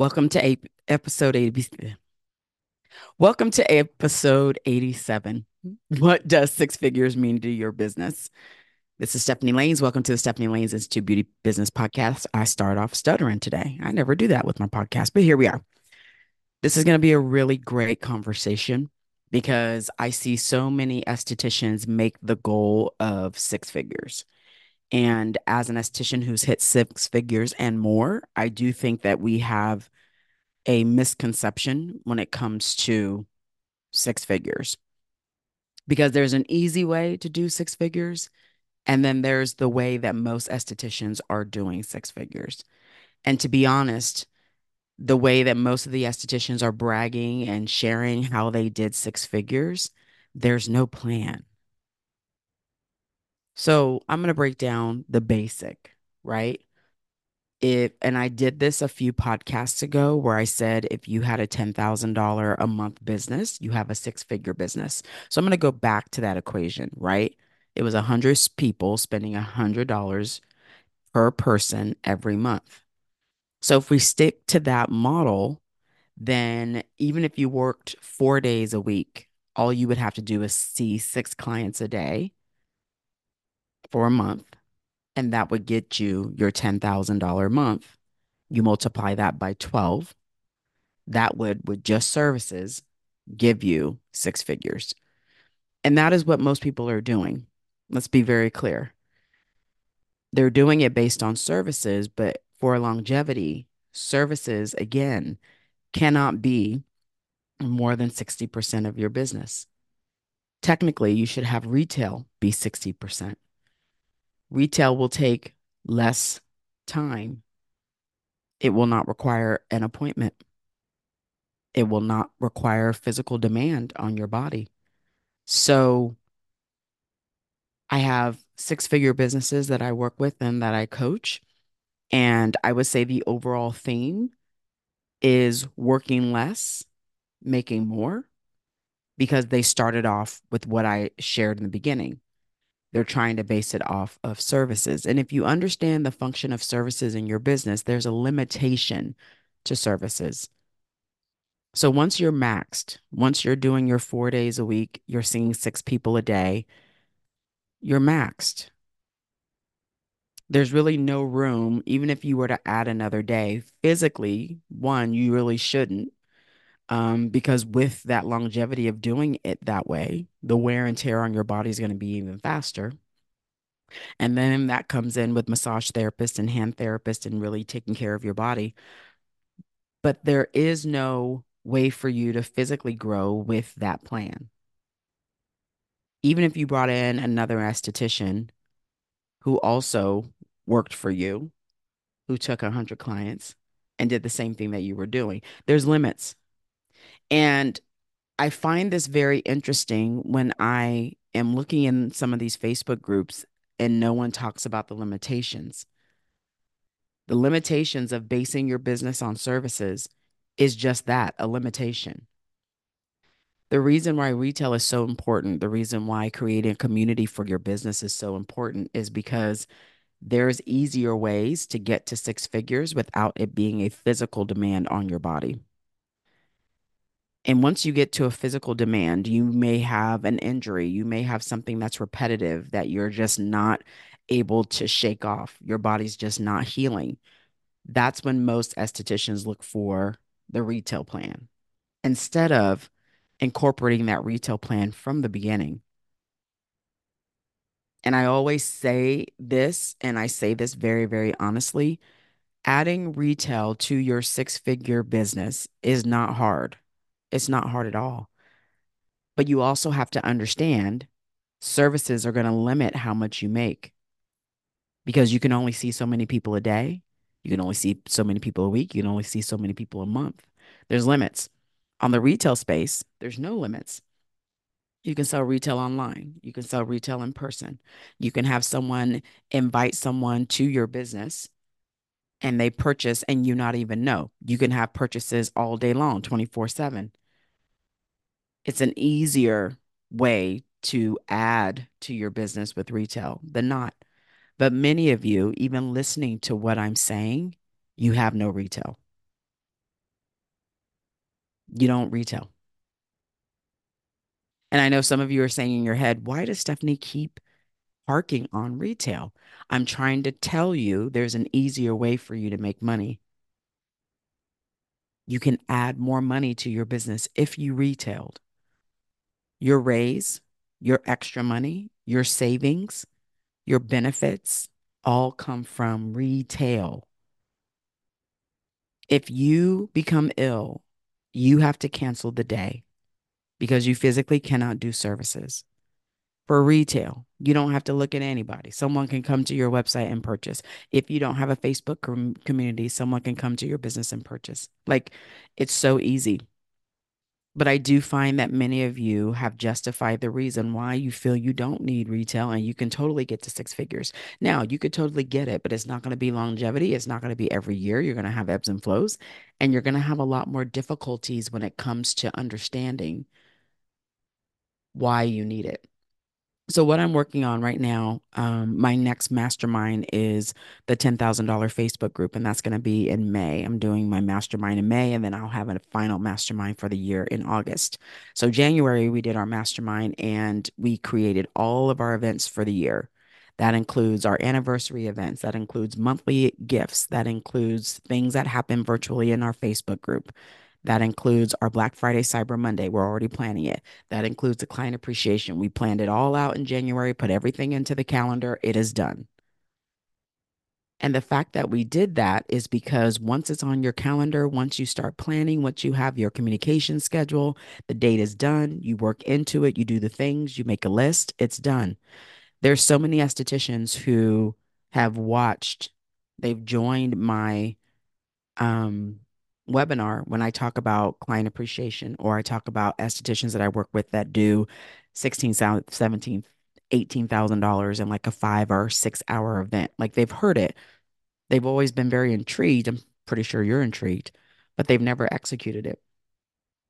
Welcome to a- episode 80. Welcome to episode 87. What does six figures mean to your business? This is Stephanie Laynes. Welcome to the Stephanie Laynes Institute Beauty Business Podcast. I start off stuttering today. I never do that with my podcast, but here we are. This is going to be a really great conversation because I see so many estheticians make the goal of six figures. And as an esthetician who's hit six figures and more, I do think that we have a misconception when it comes to six figures because there's an easy way to do six figures. And then there's the way that most estheticians are doing six figures. And to be honest, the way that most of the estheticians are bragging and sharing how they did six figures, there's no plan. So I'm going to break down the basic, right? If, and I did this a few podcasts ago where I said if you had a $10,000 a month business, you have a six figure business. So I'm going to go back to that equation, right? It was 100 people spending $100 per person every month. So if we stick to that model, then even if you worked four days a week, all you would have to do is see six clients a day for a month, and that would get you your $10,000 a month. You multiply that by 12, that would, with just services, give you six figures. And that is what most people are doing. Let's be very clear. They're doing it based on services, but for longevity, services, again, cannot be more than 60% of your business. Technically, you should have retail be 60%. Retail will take less time. It will not require an appointment. It will not require physical demand on your body. So, I have six figure businesses that I work with and that I coach. And I would say the overall theme is working less, making more, because they started off with what I shared in the beginning. They're trying to base it off of services. And if you understand the function of services in your business, there's a limitation to services. So once you're maxed, once you're doing your four days a week, you're seeing six people a day, you're maxed. There's really no room, even if you were to add another day. Physically, one, you really shouldn't. Um, because with that longevity of doing it that way, the wear and tear on your body is going to be even faster. And then that comes in with massage therapists and hand therapists and really taking care of your body. But there is no way for you to physically grow with that plan. Even if you brought in another esthetician who also worked for you, who took 100 clients and did the same thing that you were doing, there's limits. And I find this very interesting when I am looking in some of these Facebook groups and no one talks about the limitations. The limitations of basing your business on services is just that a limitation. The reason why retail is so important, the reason why creating a community for your business is so important is because there's easier ways to get to six figures without it being a physical demand on your body. And once you get to a physical demand, you may have an injury, you may have something that's repetitive that you're just not able to shake off. Your body's just not healing. That's when most estheticians look for the retail plan instead of incorporating that retail plan from the beginning. And I always say this, and I say this very, very honestly adding retail to your six figure business is not hard. It's not hard at all. But you also have to understand services are going to limit how much you make because you can only see so many people a day. You can only see so many people a week. You can only see so many people a month. There's limits. On the retail space, there's no limits. You can sell retail online. You can sell retail in person. You can have someone invite someone to your business and they purchase and you not even know. You can have purchases all day long, 24 7. It's an easier way to add to your business with retail than not. But many of you, even listening to what I'm saying, you have no retail. You don't retail. And I know some of you are saying in your head, why does Stephanie keep harking on retail? I'm trying to tell you there's an easier way for you to make money. You can add more money to your business if you retailed. Your raise, your extra money, your savings, your benefits all come from retail. If you become ill, you have to cancel the day because you physically cannot do services. For retail, you don't have to look at anybody. Someone can come to your website and purchase. If you don't have a Facebook com- community, someone can come to your business and purchase. Like it's so easy. But I do find that many of you have justified the reason why you feel you don't need retail and you can totally get to six figures. Now, you could totally get it, but it's not going to be longevity. It's not going to be every year. You're going to have ebbs and flows, and you're going to have a lot more difficulties when it comes to understanding why you need it. So what I'm working on right now, um, my next mastermind is the $10,000 Facebook group, and that's going to be in May. I'm doing my mastermind in May, and then I'll have a final mastermind for the year in August. So January, we did our mastermind, and we created all of our events for the year. That includes our anniversary events, that includes monthly gifts, that includes things that happen virtually in our Facebook group. That includes our Black Friday, Cyber Monday. We're already planning it. That includes the client appreciation. We planned it all out in January, put everything into the calendar. It is done. And the fact that we did that is because once it's on your calendar, once you start planning, once you have your communication schedule, the date is done, you work into it, you do the things, you make a list, it's done. There's so many estheticians who have watched, they've joined my um webinar when I talk about client appreciation or I talk about estheticians that I work with that do 16, 17, $18,000 in like a five or six hour event. Like they've heard it. They've always been very intrigued. I'm pretty sure you're intrigued, but they've never executed it.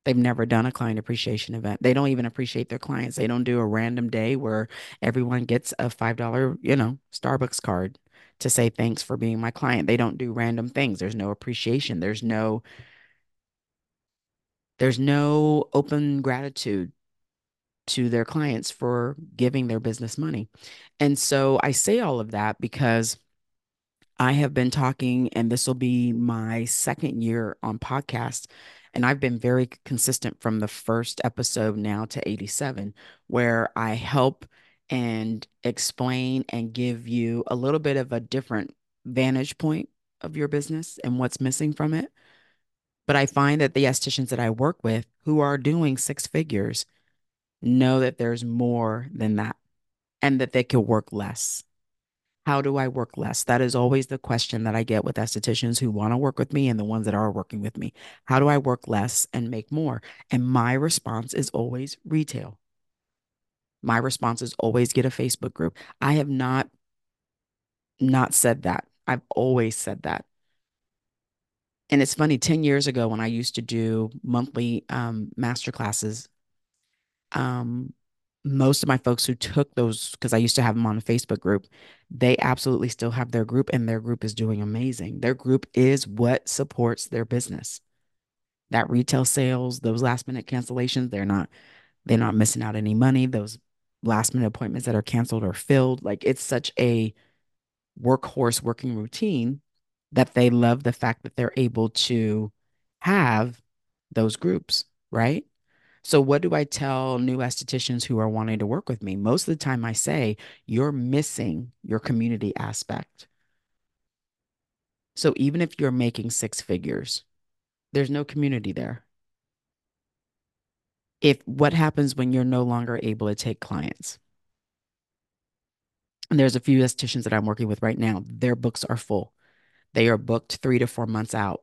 They've never done a client appreciation event. They don't even appreciate their clients. They don't do a random day where everyone gets a $5, you know, Starbucks card to say thanks for being my client. They don't do random things. There's no appreciation. There's no there's no open gratitude to their clients for giving their business money. And so I say all of that because I have been talking and this will be my second year on podcast and I've been very consistent from the first episode now to 87 where I help and explain and give you a little bit of a different vantage point of your business and what's missing from it. But I find that the estheticians that I work with who are doing six figures know that there's more than that and that they could work less. How do I work less? That is always the question that I get with estheticians who want to work with me and the ones that are working with me. How do I work less and make more? And my response is always retail. My response is always get a Facebook group. I have not not said that. I've always said that. And it's funny, 10 years ago when I used to do monthly um, master classes, um, most of my folks who took those, because I used to have them on a Facebook group, they absolutely still have their group and their group is doing amazing. Their group is what supports their business. That retail sales, those last minute cancellations, they're not they're not missing out any money. Those last minute appointments that are canceled or filled. Like it's such a workhorse working routine that they love the fact that they're able to have those groups, right? So, what do I tell new estheticians who are wanting to work with me? Most of the time, I say, you're missing your community aspect. So, even if you're making six figures, there's no community there. If what happens when you're no longer able to take clients? And there's a few estheticians that I'm working with right now, their books are full. They are booked three to four months out.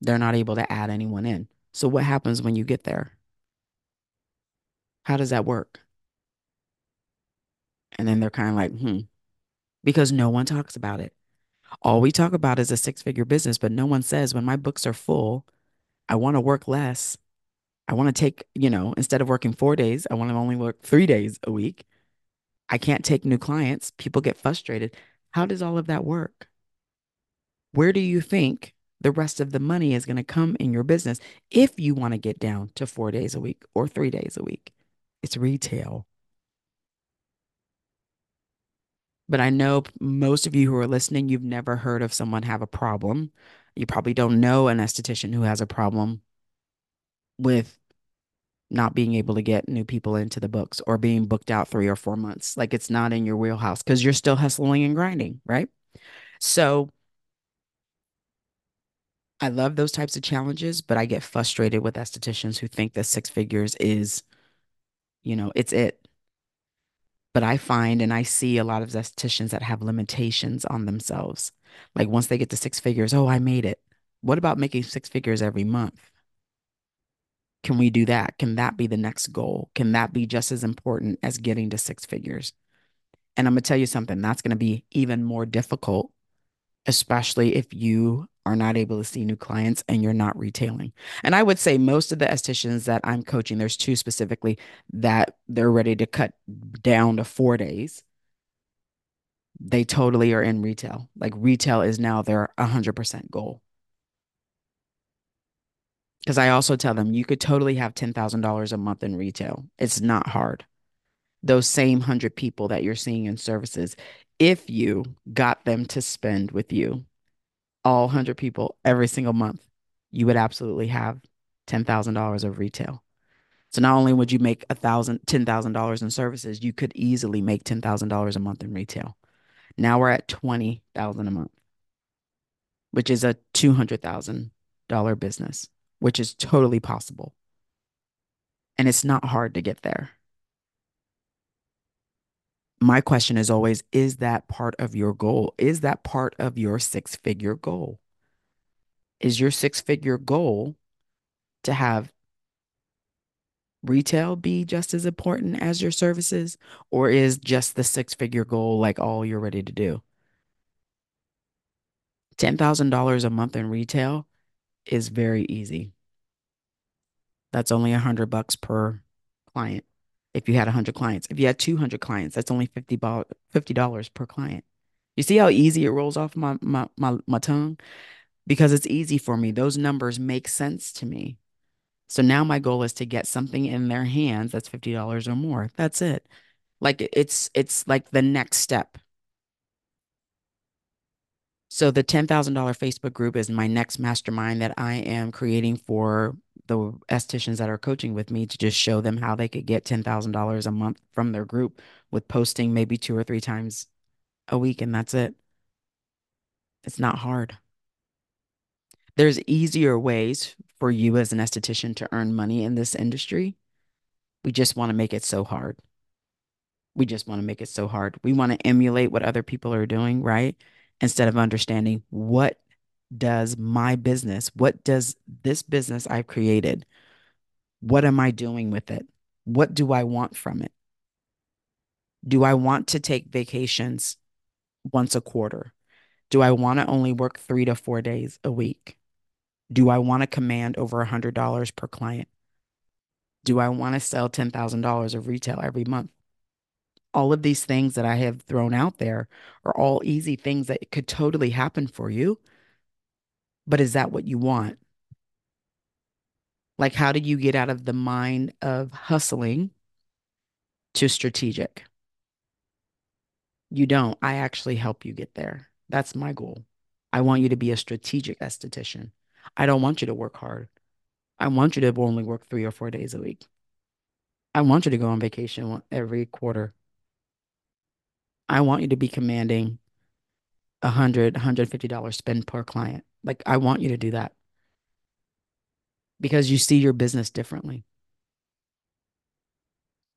They're not able to add anyone in. So, what happens when you get there? How does that work? And then they're kind of like, hmm, because no one talks about it. All we talk about is a six figure business, but no one says when my books are full, I want to work less. I want to take, you know, instead of working four days, I want to only work three days a week. I can't take new clients. People get frustrated. How does all of that work? Where do you think The rest of the money is going to come in your business if you want to get down to four days a week or three days a week. It's retail. But I know most of you who are listening, you've never heard of someone have a problem. You probably don't know an esthetician who has a problem with not being able to get new people into the books or being booked out three or four months. Like it's not in your wheelhouse because you're still hustling and grinding, right? So I love those types of challenges, but I get frustrated with estheticians who think that six figures is, you know, it's it. But I find and I see a lot of estheticians that have limitations on themselves. Like once they get to six figures, oh, I made it. What about making six figures every month? Can we do that? Can that be the next goal? Can that be just as important as getting to six figures? And I'm going to tell you something that's going to be even more difficult, especially if you are not able to see new clients and you're not retailing. And I would say most of the estheticians that I'm coaching, there's two specifically that they're ready to cut down to four days. They totally are in retail. Like retail is now their 100% goal. Because I also tell them you could totally have $10,000 a month in retail. It's not hard. Those same 100 people that you're seeing in services, if you got them to spend with you, all 100 people every single month, you would absolutely have $10,000 of retail. So not only would you make a thousand, ten thousand dollars in services, you could easily make ten thousand dollars a month in retail. Now we're at twenty thousand a month, which is a two hundred thousand dollar business which is totally possible. And it's not hard to get there. My question is always Is that part of your goal? Is that part of your six figure goal? Is your six figure goal to have retail be just as important as your services? Or is just the six figure goal like all you're ready to do? $10,000 a month in retail is very easy. That's only a hundred bucks per client. If you had a hundred clients, if you had 200 clients, that's only 50 dollars $50 per client. You see how easy it rolls off my, my, my, my tongue? Because it's easy for me. Those numbers make sense to me. So now my goal is to get something in their hands that's $50 or more. That's it. Like it's it's like the next step. So the $10,000 Facebook group is my next mastermind that I am creating for the estheticians that are coaching with me to just show them how they could get $10,000 a month from their group with posting maybe two or three times a week and that's it. It's not hard. There's easier ways for you as an esthetician to earn money in this industry. We just want to make it so hard. We just want to make it so hard. We want to emulate what other people are doing, right? Instead of understanding what does my business, what does this business I've created, what am I doing with it? What do I want from it? Do I want to take vacations once a quarter? Do I want to only work three to four days a week? Do I want to command over $100 per client? Do I want to sell $10,000 of retail every month? All of these things that I have thrown out there are all easy things that could totally happen for you. But is that what you want? Like, how do you get out of the mind of hustling to strategic? You don't. I actually help you get there. That's my goal. I want you to be a strategic esthetician. I don't want you to work hard. I want you to only work three or four days a week. I want you to go on vacation every quarter. I want you to be commanding a hundred, hundred fifty dollars spend per client. Like I want you to do that because you see your business differently.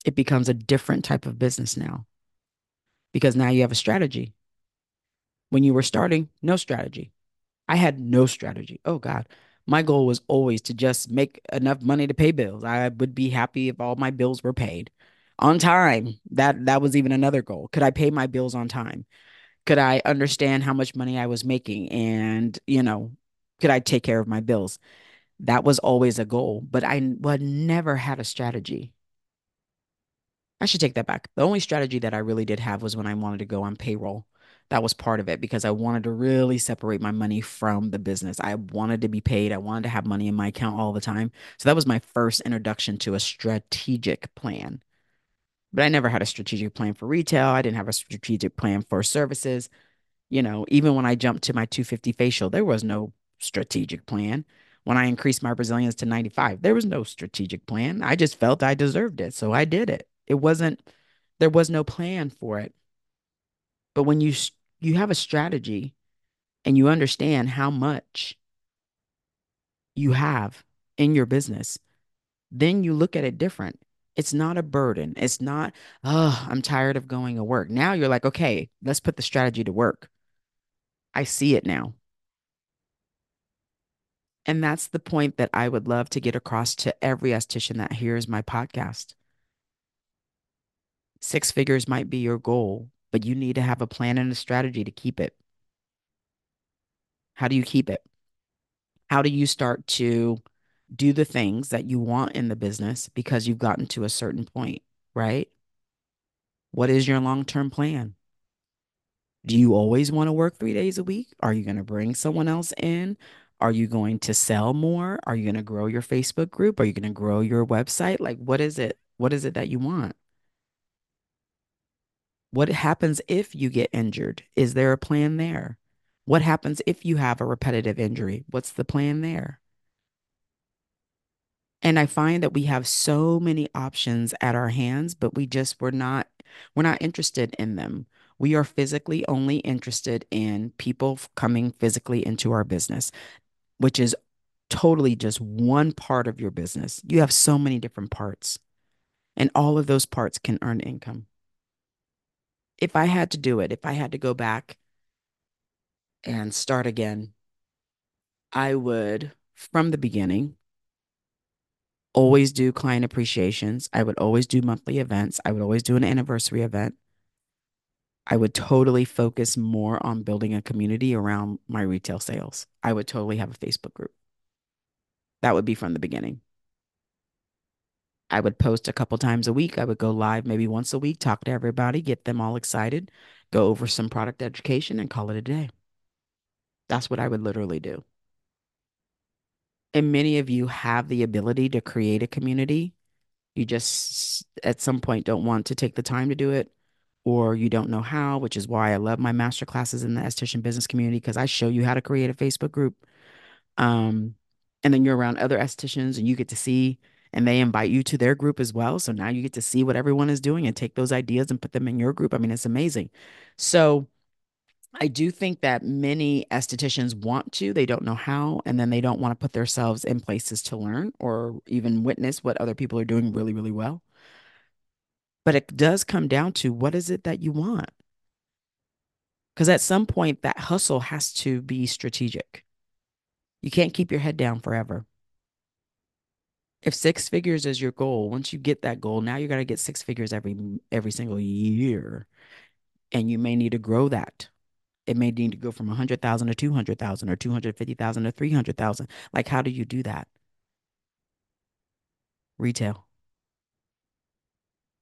It becomes a different type of business now because now you have a strategy. When you were starting, no strategy. I had no strategy. Oh God. My goal was always to just make enough money to pay bills. I would be happy if all my bills were paid on time. That that was even another goal. Could I pay my bills on time? Could I understand how much money I was making and, you know, could I take care of my bills? That was always a goal, but I would never had a strategy. I should take that back. The only strategy that I really did have was when I wanted to go on payroll That was part of it because I wanted to really separate my money from the business. I wanted to be paid. I wanted to have money in my account all the time. So that was my first introduction to a strategic plan. But I never had a strategic plan for retail. I didn't have a strategic plan for services. You know, even when I jumped to my 250 facial, there was no strategic plan. When I increased my Brazilians to 95, there was no strategic plan. I just felt I deserved it. So I did it. It wasn't, there was no plan for it. But when you you have a strategy and you understand how much you have in your business, then you look at it different. It's not a burden. It's not, oh, I'm tired of going to work. Now you're like, okay, let's put the strategy to work. I see it now. And that's the point that I would love to get across to every esthetician that hears my podcast. Six figures might be your goal, but you need to have a plan and a strategy to keep it. How do you keep it? How do you start to do the things that you want in the business because you've gotten to a certain point, right? What is your long term plan? Do you always want to work three days a week? Are you going to bring someone else in? Are you going to sell more? Are you going to grow your Facebook group? Are you going to grow your website? Like, what is it? What is it that you want? What happens if you get injured? Is there a plan there? What happens if you have a repetitive injury? What's the plan there? And I find that we have so many options at our hands, but we just we're not we're not interested in them. We are physically only interested in people coming physically into our business, which is totally just one part of your business. You have so many different parts, and all of those parts can earn income. If I had to do it, if I had to go back and start again, I would, from the beginning, always do client appreciations. I would always do monthly events. I would always do an anniversary event. I would totally focus more on building a community around my retail sales. I would totally have a Facebook group. That would be from the beginning. I would post a couple times a week. I would go live maybe once a week, talk to everybody, get them all excited, go over some product education, and call it a day. That's what I would literally do. And many of you have the ability to create a community. You just at some point don't want to take the time to do it, or you don't know how, which is why I love my master classes in the esthetician business community because I show you how to create a Facebook group. Um, and then you're around other estheticians and you get to see and they invite you to their group as well. So now you get to see what everyone is doing and take those ideas and put them in your group. I mean, it's amazing. So I do think that many estheticians want to, they don't know how, and then they don't want to put themselves in places to learn or even witness what other people are doing really, really well. But it does come down to what is it that you want? Because at some point, that hustle has to be strategic. You can't keep your head down forever if six figures is your goal, once you get that goal, now you got to get six figures every every single year, and you may need to grow that. It may need to go from a hundred thousand to two hundred thousand, or two hundred fifty thousand to three hundred thousand. Like, how do you do that? Retail.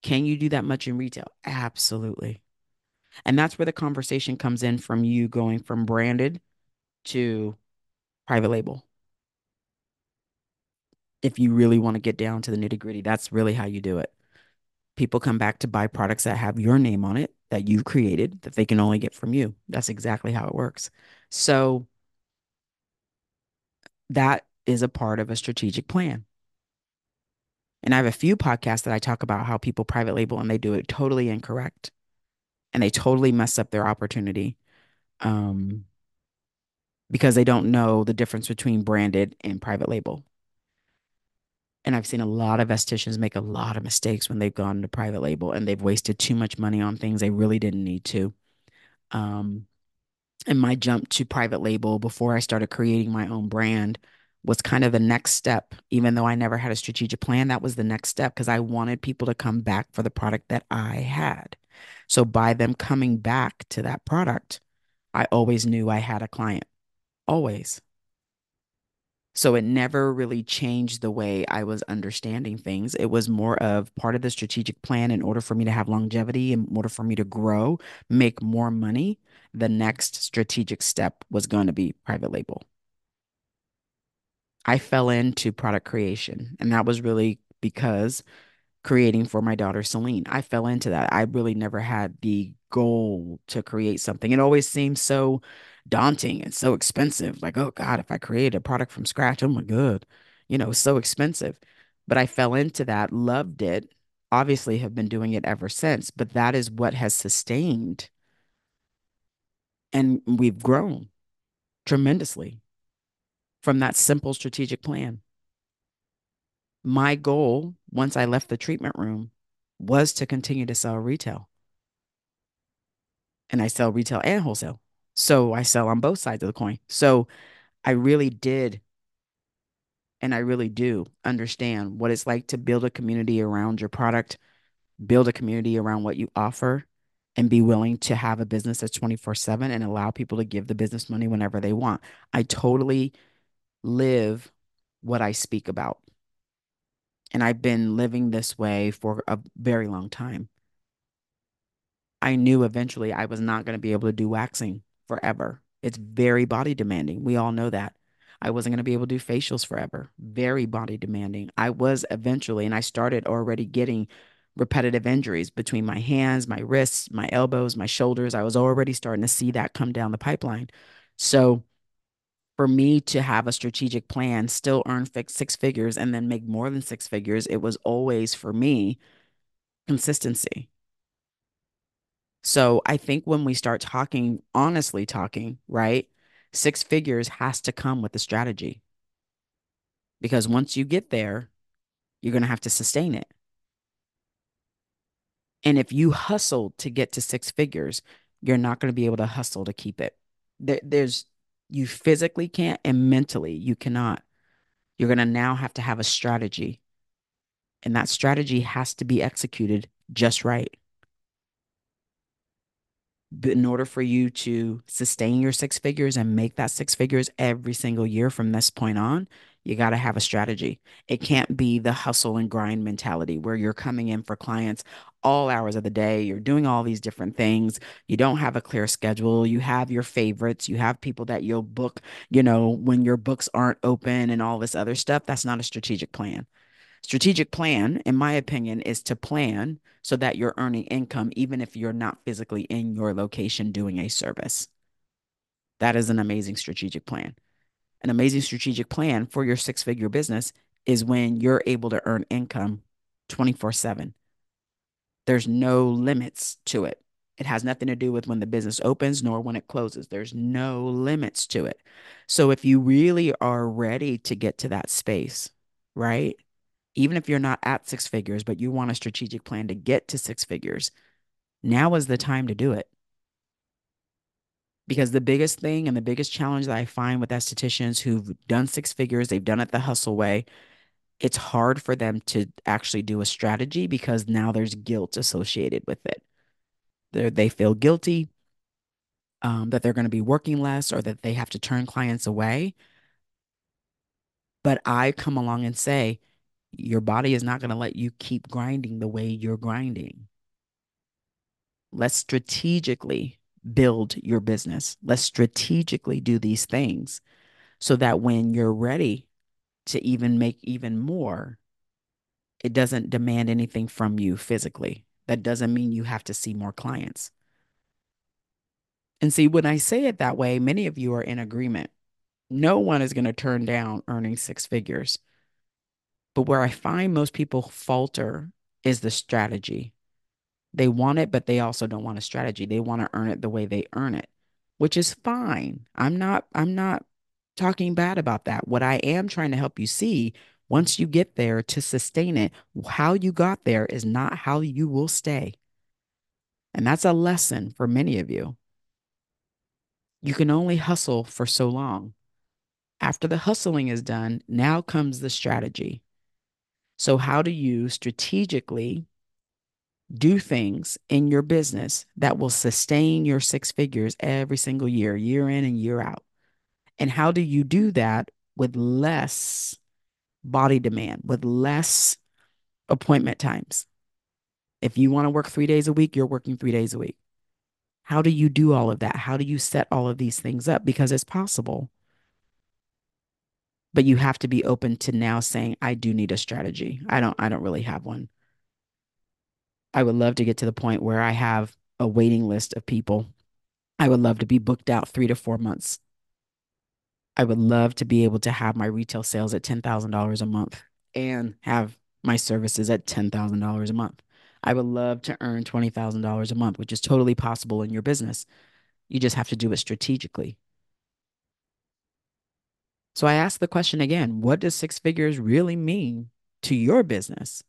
Can you do that much in retail? Absolutely. And that's where the conversation comes in from you going from branded to private label if you really want to get down to the nitty gritty, that's really how you do it. People come back to buy products that have your name on it that you've created that they can only get from you. That's exactly how it works. So that is a part of a strategic plan. And I have a few podcasts that I talk about how people private label and they do it totally incorrect and they totally mess up their opportunity um, because they don't know the difference between branded and private label. And I've seen a lot of estheticians make a lot of mistakes when they've gone to private label and they've wasted too much money on things they really didn't need to. Um, and my jump to private label before I started creating my own brand was kind of the next step. Even though I never had a strategic plan, that was the next step because I wanted people to come back for the product that I had. So by them coming back to that product, I always knew I had a client. Always. So it never really changed the way I was understanding things. It was more of part of the strategic plan in order for me to have longevity, in order for me to grow, make more money. The next strategic step was going to be private label. I fell into product creation, and that was really because creating for my daughter Celine. I fell into that. I really never had the goal to create something. It always seemed so daunting and so expensive. Like, oh God, if I create a product from scratch, oh my God, you know, so expensive. But I fell into that, loved it, obviously have been doing it ever since. But that is what has sustained. And we've grown tremendously from that simple strategic plan my goal once I left the treatment room was to continue to sell retail. And I sell retail and wholesale. So I sell on both sides of the coin. So I really did and I really do understand what it's like to build a community around your product, build a community around what you offer, and be willing to have a business that's 24 7 and allow people to give the business money whenever they want. I totally live what I speak about. And I've been living this way for a very long time. I knew eventually I was not going to be able to do waxing forever. It's very body demanding. We all know that. I wasn't going to be able to do facials forever. Very body demanding. I was eventually, and I started already getting repetitive injuries between my hands, my wrists, my elbows, my shoulders. I was already starting to see that come down the pipeline. So for me to have a strategic plan, still earn six figures, and then make more than six figures, it was always for me consistency. So I think when we start talking, honestly talking, right, six figures has to come with a strategy. Because once you get there, you're going to have to sustain it. And if you hustle to get to six figures, you're not going to be able to hustle to keep it. There, there's you physically can't and mentally you cannot. You're going to now have to have a strategy. And that strategy has to be executed just right. In order for you to sustain your six figures and make that six figures every single year from this point on, you got to have a strategy. It can't be the hustle and grind mentality where you're coming in for clients all hours of the day. You're doing all these different things. You don't have a clear schedule. You have your favorites. You have people that you'll book, you know, when your books aren't open and all this other stuff. That's not a strategic plan. Strategic plan, in my opinion, is to plan so that you're earning income even if you're not physically in your location doing a service. That is an amazing strategic plan an amazing strategic plan for your six figure business is when you're able to earn income 24 7. There's no limits to it. It has nothing to do with when the business opens nor when it closes. There's no limits to it. So if you really are ready to get to that space, right? Even if you're not at six figures, but you want a strategic plan to get to six figures, now is the time to do it. Because the biggest thing and the biggest challenge that I find with estheticians who've done six figures, they've done it the hustle way, it's hard for them to actually do a strategy because now there's guilt associated with it. They're, they feel guilty um, that they're going to be working less or that they have to turn clients away. But I come along and say, your body is not going to let you keep grinding the way you're grinding. Let's strategically build your business. Let's strategically do these things so that when you're ready to even make even more, it doesn't demand anything from you physically. That doesn't mean you have to see more clients. And see, when I say it that way, many of you are in agreement. No one is going to turn down earning six figures. But where I find most people falter is the strategy. They want it, but they also don't want a strategy. They want to earn it the way they earn it, which is fine. I'm not I'm not talking bad about that. What I am trying to help you see once you get there to sustain it, how you got there is not how you will stay. And that's a lesson for many of you. You can only hustle for so long. After the hustling is done, now comes the strategy. So, how do you strategically do things in your business that will sustain your six figures every single year, year in and year out. And how do you do that with less body demand, with less appointment times. If you want to work three days a week, you're working three days a week. How do you do all of that? How do you set all of these things up? Because it's possible. But you have to be open to now saying, I do need a strategy. I don't, I don't really have one. I would love to get to the point where I have a waiting list of people. I would love to be booked out three to four months. I would love to be able to have my retail sales at $10,000 a month and have my services at $10,000 a month. I would love to earn $20,000 a month, which is totally possible in your business. You just have to do it strategically. So I ask the question again what does six figures really mean to your business?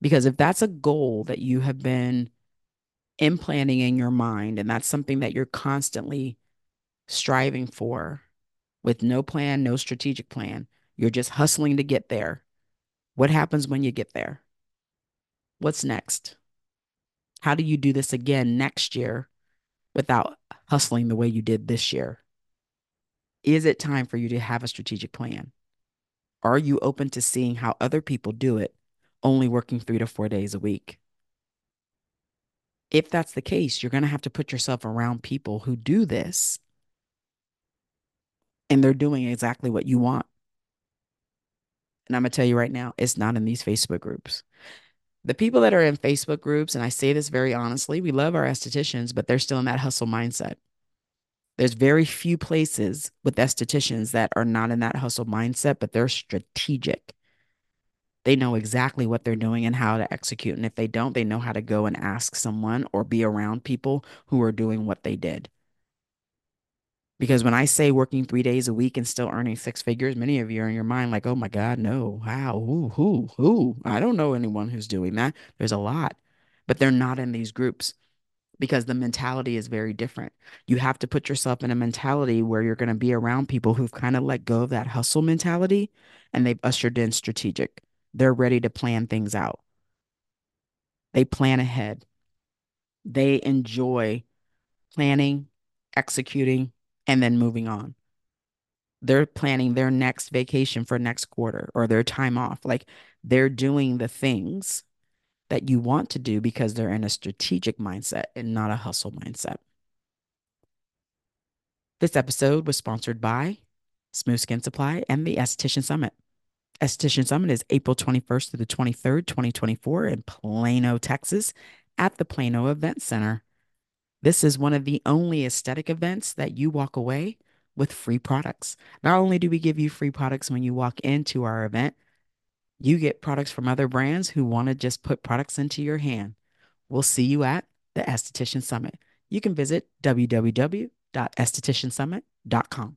Because if that's a goal that you have been implanting in your mind and that's something that you're constantly striving for with no plan, no strategic plan, you're just hustling to get there. What happens when you get there? What's next? How do you do this again next year without hustling the way you did this year? Is it time for you to have a strategic plan? Are you open to seeing how other people do it, only working three to four days a week? If that's the case, you're going to have to put yourself around people who do this and they're doing exactly what you want. And I'm going to tell you right now, it's not in these Facebook groups. The people that are in Facebook groups, and I say this very honestly, we love our estheticians, but they're still in that hustle mindset. There's very few places with estheticians that are not in that hustle mindset, but they're strategic. They know exactly what they're doing and how to execute. And if they don't, they know how to go and ask someone or be around people who are doing what they did. Because when I say working three days a week and still earning six figures, many of you are in your mind like, oh my God, no, how, who, who, who? I don't know anyone who's doing that. There's a lot, but they're not in these groups because the mentality is very different. You have to put yourself in a mentality where you're going to be around people who've kind of let go of that hustle mentality and they've ushered in strategic. They're ready to plan things out. They plan ahead. They enjoy planning, executing, and then moving on. They're planning their next vacation for next quarter or their time off. Like they're doing the things that you want to do because they're in a strategic mindset and not a hustle mindset. This episode was sponsored by Smooth Skin Supply and the Esthetician Summit. Esthetician Summit is April 21st to the 23rd, 2024 in Plano, Texas at the Plano Event Center. This is one of the only aesthetic events that you walk away with free products. Not only do we give you free products when you walk into our event, you get products from other brands who want to just put products into your hand. We'll see you at the Esthetician Summit. You can visit www.estheticiansummit.com.